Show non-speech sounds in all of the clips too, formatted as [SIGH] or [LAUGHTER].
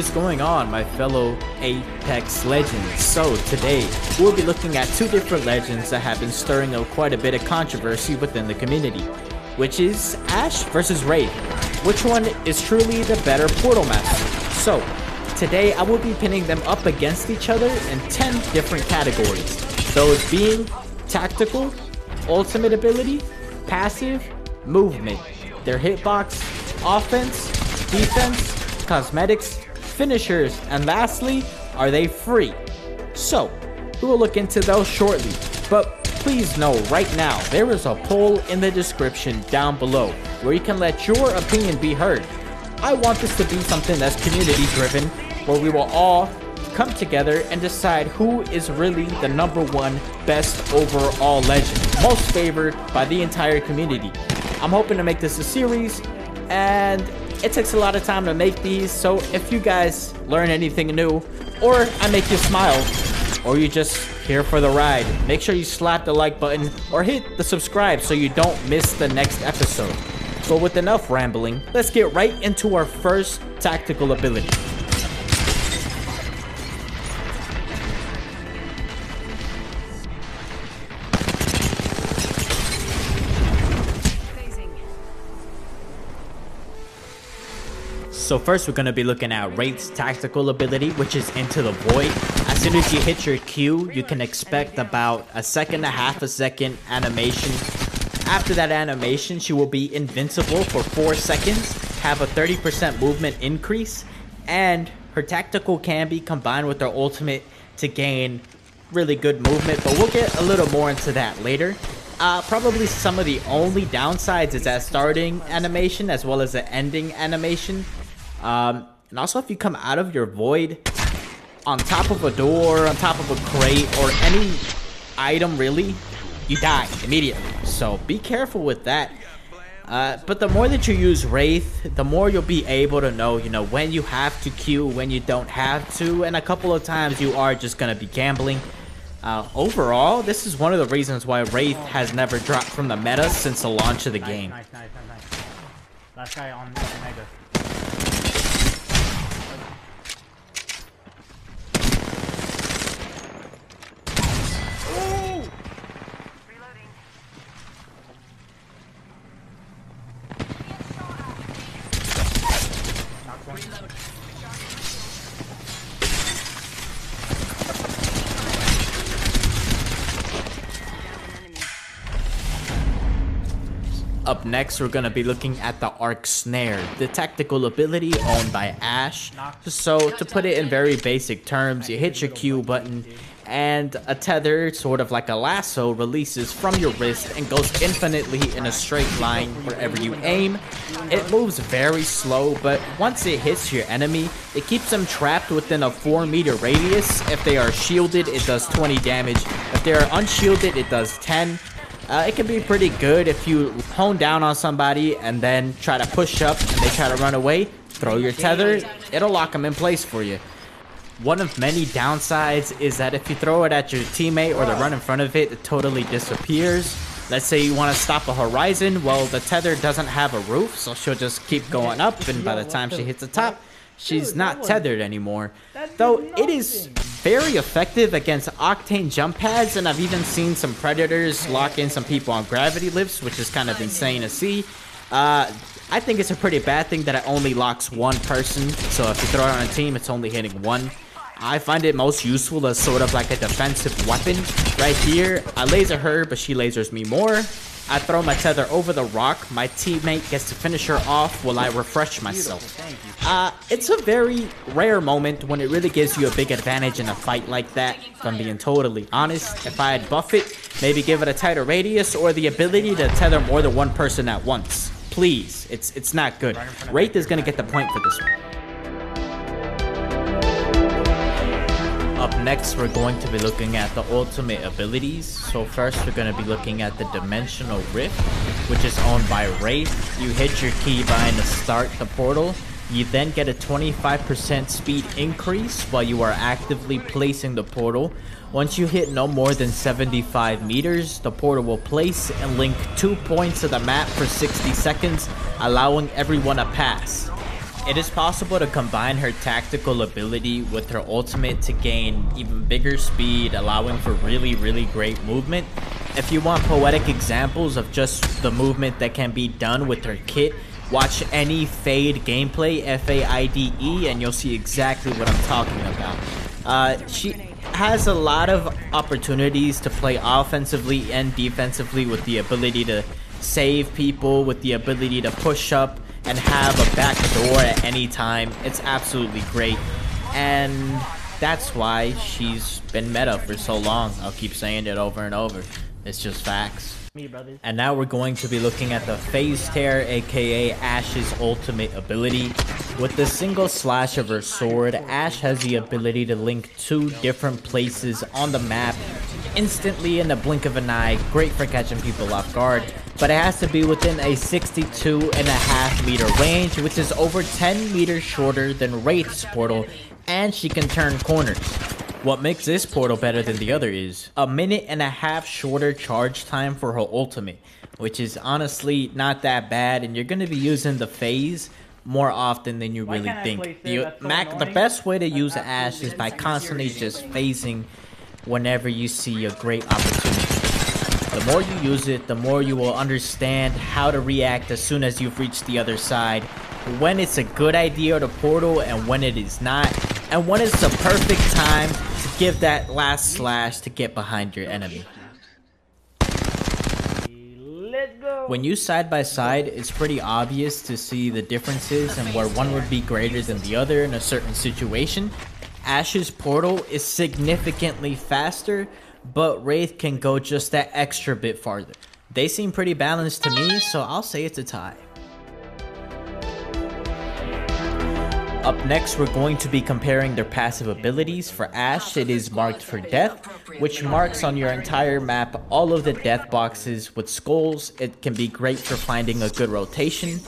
Is going on, my fellow Apex Legends? So, today, we'll be looking at two different legends that have been stirring up quite a bit of controversy within the community, which is Ash versus Wraith. Which one is truly the better Portal Master? So, today I will be pinning them up against each other in 10 different categories. Those being tactical, ultimate ability, passive, movement, their hitbox, offense, defense, cosmetics, finishers, and lastly, are they free? So, we will look into those shortly, but please know right now, there is a poll in the description down below where you can let your opinion be heard. I want this to be something that's community driven, where we will all come together and decide who is really the number one best overall legend, most favored by the entire community. I'm hoping to make this a series, and it takes a lot of time to make these, so if you guys learn anything new, or I make you smile, or you just here for the ride, make sure you slap the like button or hit the subscribe so you don't miss the next episode. But with enough rambling, let's get right into our first tactical ability. So first we're going to be looking at Wraith's tactical ability, which is Into the Void. As soon as you hit your Q, you can expect about a second and a half a second animation. After that animation, she will be invincible for 4 seconds, have a 30% movement increase, and her tactical can be combined with her ultimate to gain really good movement, but we'll get a little more into that later. Uh, probably some of the only downsides is that starting animation as well as the ending animation. Um, and also if you come out of your void on top of a door, on top of a crate, or any item really, you die immediately. So be careful with that. Uh, but the more that you use Wraith, the more you'll be able to know, you know, when you have to queue, when you don't have to, and a couple of times you are just going to be gambling. Uh, overall, this is one of the reasons why Wraith has never dropped from the meta since the launch of the game. Nice, nice, nice, Last guy on Omega. Up next, we're going to be looking at the Arc Snare, the tactical ability owned by Ash. So, to put it in very basic terms, you hit your Q button, and a tether, sort of like a lasso, releases from your wrist and goes infinitely in a straight line wherever you aim. It moves very slow, but once it hits your enemy, it keeps them trapped within a 4 meter radius. If they are shielded, it does 20 damage. If they are unshielded, it does 10. Uh, it can be pretty good if you hone down on somebody and then try to push up and they try to run away. Throw your tether, it'll lock them in place for you. One of many downsides is that if you throw it at your teammate or the run in front of it, it totally disappears. Let's say you want to stop a horizon, well the tether doesn't have a roof, so she'll just keep going up and by the time she hits the top, she's not tethered anymore. Though it is very effective against Octane jump pads, and I've even seen some Predators lock in some people on gravity lifts, which is kind of insane to see. Uh, I think it's a pretty bad thing that it only locks one person, so if you throw it on a team, it's only hitting one. I find it most useful as sort of like a defensive weapon. Right here, I laser her, but she lasers me more. I throw my tether over the rock. My teammate gets to finish her off while I refresh myself. Uh, it's a very rare moment when it really gives you a big advantage in a fight like that, if I'm being totally honest. If I had buff it, maybe give it a tighter radius or the ability to tether more than one person at once. Please, it's it's not good. Wraith is going to get the point for this one. Next, we're going to be looking at the ultimate abilities. So first, we're going to be looking at the Dimensional Rift, which is owned by Wraith. You hit your key behind to start the portal. You then get a 25% speed increase while you are actively placing the portal. Once you hit no more than 75 meters, the portal will place and link two points of the map for 60 seconds, allowing everyone a pass. It is possible to combine her tactical ability with her ultimate to gain even bigger speed, allowing for really, really great movement. If you want poetic examples of just the movement that can be done with her kit, watch any Faide gameplay, F-A-I-D-E, and you'll see exactly what I'm talking about. Uh, she has a lot of opportunities to play offensively and defensively with the ability to save people, with the ability to push up, and have a back door at any time. It's absolutely great. And that's why she's been meta for so long. I'll keep saying it over and over. It's just facts. Me, and now we're going to be looking at the Phase Tear, aka Ash's ultimate ability. With the single slash of her sword, Ash has the ability to link two different places on the map instantly in the blink of an eye. Great for catching people off guard but it has to be within a 62 and a half meter range, which is over 10 meters shorter than Wraith's portal, and she can turn corners. What makes this portal better than the other is a minute and a half shorter charge time for her ultimate, which is honestly not that bad, and you're going to be using the phase more often than you really think. The, Mac, the best way to use Ash is by constantly just phasing whenever you see a great opportunity. The more you use it, the more you will understand how to react as soon as you've reached the other side, when it's a good idea to portal and when it is not, and when it's the perfect time to give that last slash to get behind your enemy. When you side by side, it's pretty obvious to see the differences and where one would be greater than the other in a certain situation. Ash's portal is significantly faster, but Wraith can go just that extra bit farther. They seem pretty balanced to me, so I'll say it's a tie. Up next, we're going to be comparing their passive abilities. For Ash, it is marked for death, which marks on your entire map all of the death boxes with skulls. It can be great for finding a good rotation.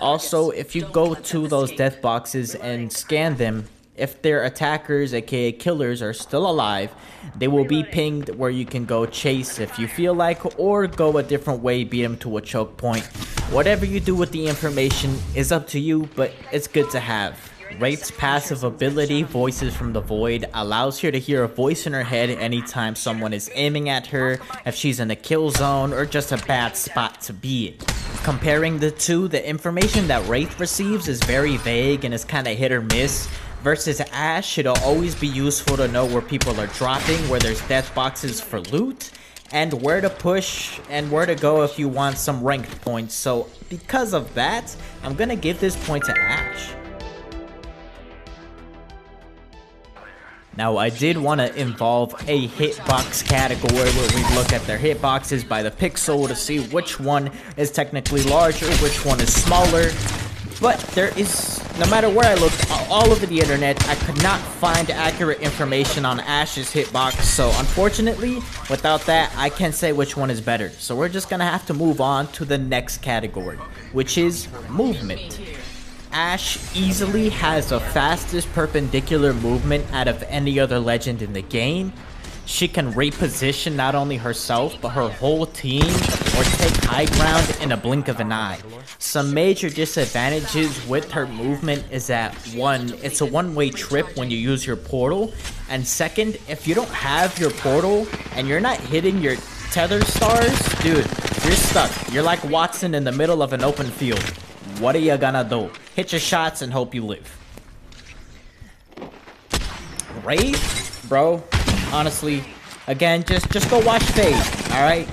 Also, if you go to those death boxes and scan them, if their attackers, aka killers, are still alive, they will be pinged where you can go chase if you feel like, or go a different way, beat them to a choke point. Whatever you do with the information is up to you, but it's good to have. Wraith's passive ability, Voices from the Void, allows her to hear a voice in her head anytime someone is aiming at her, if she's in a kill zone, or just a bad spot to be. Comparing the two, the information that Wraith receives is very vague and is kinda hit or miss, versus Ash, it'll always be useful to know where people are dropping, where there's death boxes for loot, and where to push and where to go if you want some ranked points. So because of that, I'm gonna give this point to Ash. Now, I did want to involve a hitbox category where we look at their hitboxes by the pixel to see which one is technically larger, which one is smaller, but there is, no matter where I looked, all over the internet, I could not find accurate information on Ash's hitbox. So unfortunately, without that, I can't say which one is better. So we're just gonna have to move on to the next category, which is movement. Ash easily has the fastest perpendicular movement out of any other legend in the game, she can reposition not only herself, but her whole team, or take high ground in a blink of an eye. Some major disadvantages with her movement is that one, it's a one-way trip when you use your portal, and second, if you don't have your portal, and you're not hitting your tether stars, dude, you're stuck. You're like Wattson in the middle of an open field. What are you gonna do? Hit your shots and hope you live. Wraith? Bro, honestly, again, just just go watch Faide, alright?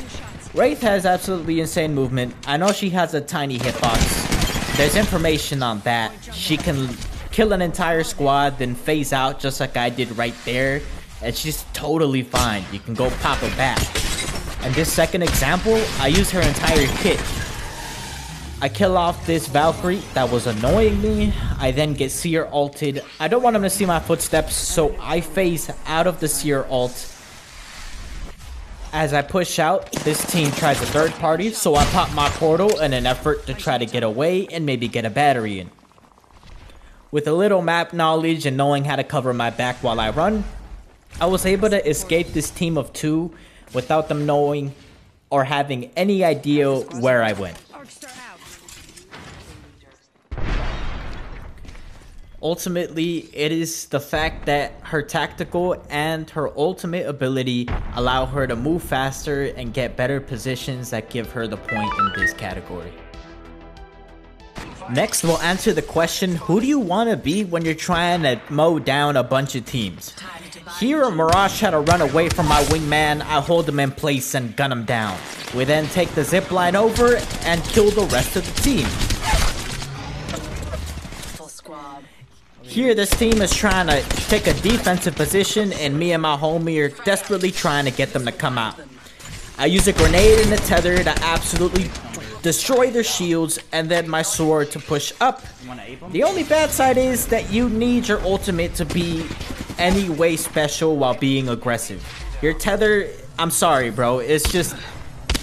Wraith has absolutely insane movement. I know she has a tiny hitbox. There's information on that. She can kill an entire squad, then phase out just like I did right there. And she's totally fine. You can go pop her back. And this second example, I use her entire kit. I kill off this Valkyrie that was annoying me. I then get Seer ulted. I don't want him to see my footsteps, so I phase out of the Seer ult. As I push out, this team tries a third party, so I pop my portal in an effort to try to get away and maybe get a battery in. With a little map knowledge and knowing how to cover my back while I run, I was able to escape this team of two without them knowing or having any idea where I went. Ultimately, it is the fact that her tactical and her ultimate ability allow her to move faster and get better positions that give her the point in this category. Next, we'll answer the question, who do you want to be when you're trying to mow down a bunch of teams? Here, Mirage had to run away from my wingman, I hold him in place and gun him down. We then take the zip line over and kill the rest of the team. Here, this team is trying to take a defensive position, and me and my homie are desperately trying to get them to come out. I use a grenade and a tether to absolutely destroy their shields, and then my sword to push up. The only bad side is that you need your ultimate to be any way special while being aggressive. Your tether, I'm sorry, bro, it's just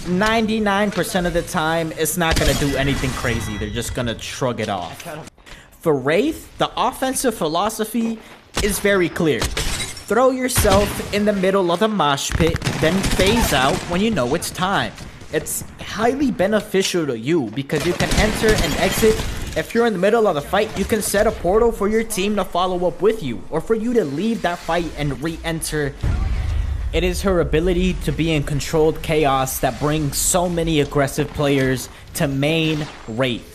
99% of the time, it's not going to do anything crazy. They're just going to shrug it off. For Wraith, the offensive philosophy is very clear. Throw yourself in the middle of the mosh pit, then phase out when you know it's time. It's highly beneficial to you because you can enter and exit. If you're in the middle of the fight, you can set a portal for your team to follow up with you, or for you to leave that fight and re-enter. It is her ability to be in controlled chaos that brings so many aggressive players to main Wraith.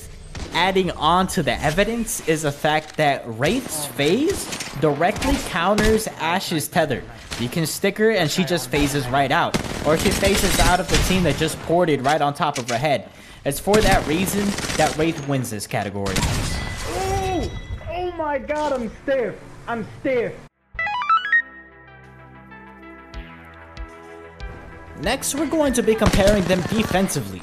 Adding on to the evidence is the fact that Wraith's phase directly counters Ash's tether. You can stick her and she just phases right out. Or she phases out of the team that just ported right on top of her head. It's for that reason that Wraith wins this category. Oh! Oh my god, I'm stiff! I'm stiff! Next, we're going to be comparing them defensively.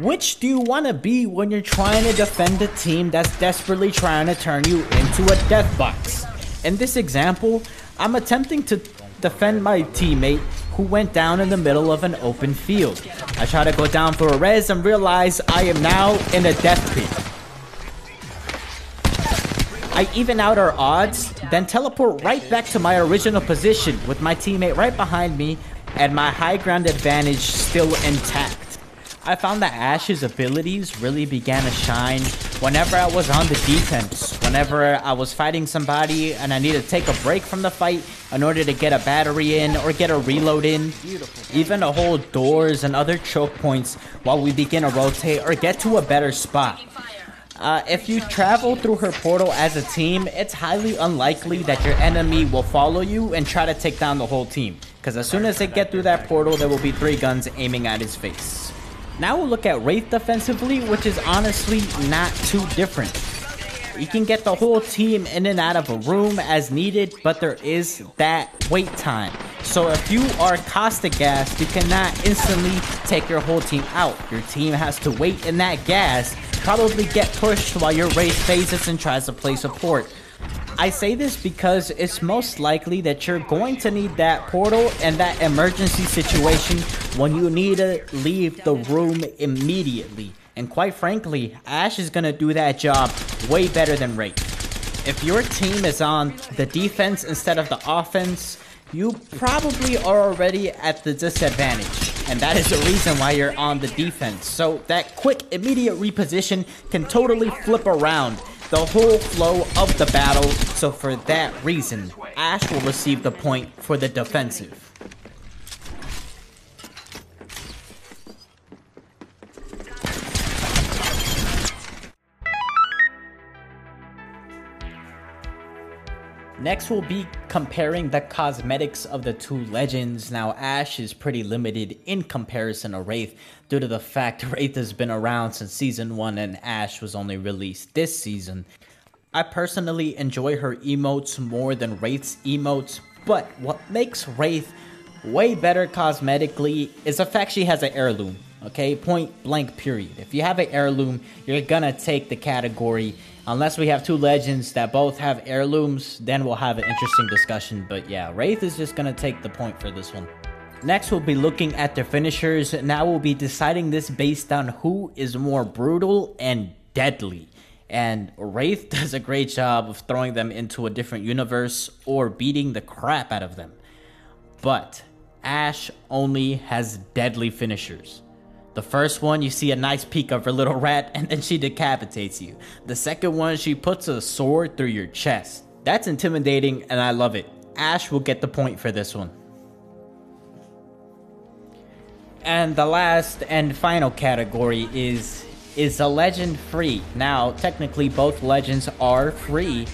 Which do you want to be when you're trying to defend a team that's desperately trying to turn you into a death box? In this example, I'm attempting to defend my teammate who went down in the middle of an open field. I try to go down for a res and realize I am now in a death pit. I even out our odds, then teleport right back to my original position with my teammate right behind me and my high ground advantage still intact. I found that Ash's abilities really began to shine whenever I was on the defense. Whenever I was fighting somebody and I needed to take a break from the fight in order to get a battery in or get a reload in. Even to hold doors and other choke points while we begin to rotate or get to a better spot. Uh, if you travel through her portal as a team, it's highly unlikely that your enemy will follow you and try to take down the whole team. Because as soon as they get through that portal, there will be three guns aiming at his face. Now we'll look at Wraith defensively, which is honestly not too different. You can get the whole team in and out of a room as needed, but there is that wait time. So if you are caustic gas, you cannot instantly take your whole team out. Your team has to wait in that gas, probably get pushed while your Wraith phases and tries to play support. I say this because it's most likely that you're going to need that portal and that emergency situation when you need to leave the room immediately. And quite frankly, Ash is going to do that job way better than Wraith. If your team is on the defense instead of the offense, you probably are already at the disadvantage. And that is the reason why you're on the defense. So that quick, immediate reposition can totally flip around the whole flow of the battle. So for that reason, Ash will receive the point for the defensive. Next, we'll be comparing the cosmetics of the two legends. Now, Ash is pretty limited in comparison to Wraith due to the fact [LAUGHS] Wraith has been around since season 1 and Ash was only released this season. I personally enjoy her emotes more than Wraith's emotes, but what makes Wraith way better cosmetically is the fact she has an heirloom. Okay, point blank, period. If you have an heirloom, you're gonna take the category Unless we have two legends that both have heirlooms, then we'll have an interesting discussion. But yeah, Wraith is just going to take the point for this one. Next, we'll be looking at the finishers. Now we'll be deciding this based on who is more brutal and deadly. And Wraith [LAUGHS] does a great job of throwing them into a different universe or beating the crap out of them. But Ash only has deadly finishers. The first one, you see a nice peek of her little rat, and then she decapitates you. The second one, she puts a sword through your chest. That's intimidating, and I love it. Ash will get the point for this one. And the last and final category is is a legend free? Now, technically both legends are free,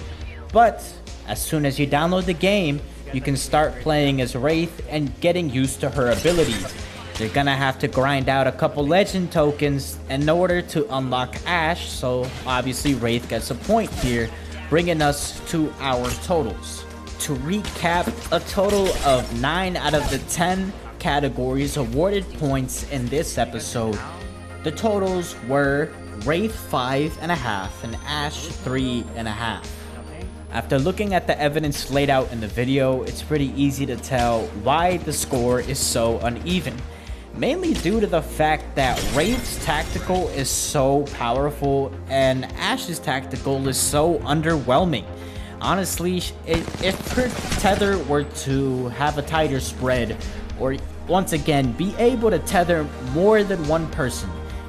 but as soon as you download the game, you can start playing as Wraith and getting used to her abilities. You're gonna have to grind out a couple legend tokens in order to unlock Ash, so obviously Wraith gets a point here, bringing us to our totals. To recap, a total of 9 out of the 10 categories awarded points in this episode. The totals were Wraith 5.5 and Ash 3.5. After looking at the evidence laid out in the video, it's pretty easy to tell why the score is so uneven. Mainly due to the fact that Wraith's tactical is so powerful and Ash's tactical is so underwhelming. Honestly, if her tether were to have a tighter spread, or once again, be able to tether more than one person,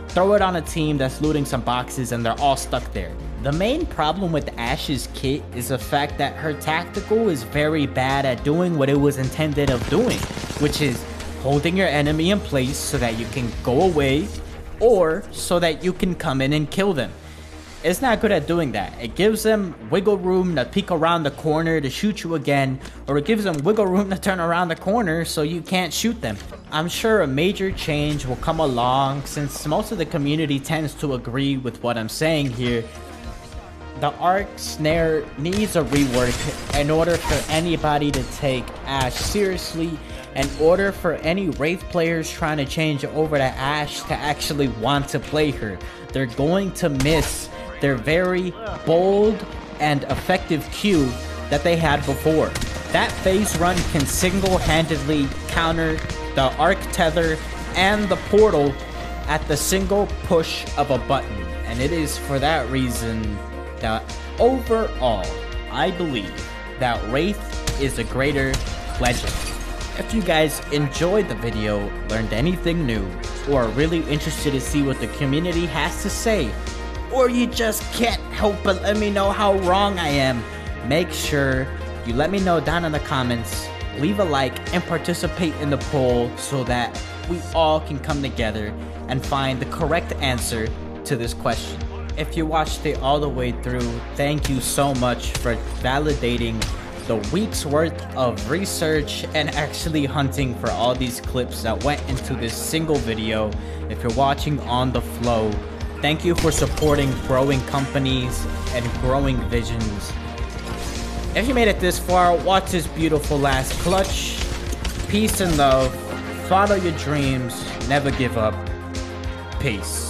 throw it on a team that's looting some boxes and they're all stuck there. The main problem with Ash's kit is the fact that her tactical is very bad at doing what it was intended of doing, which is holding your enemy in place so that you can go away or so that you can come in and kill them. It's not good at doing that. It gives them wiggle room to peek around the corner to shoot you again, or it gives them wiggle room to turn around the corner so you can't shoot them. I'm sure a major change will come along since most of the community tends to agree with what I'm saying here the arc snare needs a rework in order for anybody to take Ash seriously, in order for any Wraith players trying to change over to Ash to actually want to play her. They're going to miss their very bold and effective Q that they had before. That phase run can single-handedly counter the arc tether and the portal at the single push of a button. And it is for that reason that overall, I believe that Wraith is a greater legend. If you guys enjoyed the video, learned anything new, or are really interested to see what the community has to say, or you just can't help but let me know how wrong I am, make sure you let me know down in the comments, leave a like, and participate in the poll so that we all can come together and find the correct answer to this question. If you watched it all the way through, thank you so much for validating the week's worth of research and actually hunting for all these clips that went into this single video. If you're watching on the flow, thank you for supporting growing companies and growing visions. If you made it this far, watch this beautiful last clutch. Peace and love. Follow your dreams. Never give up. Peace.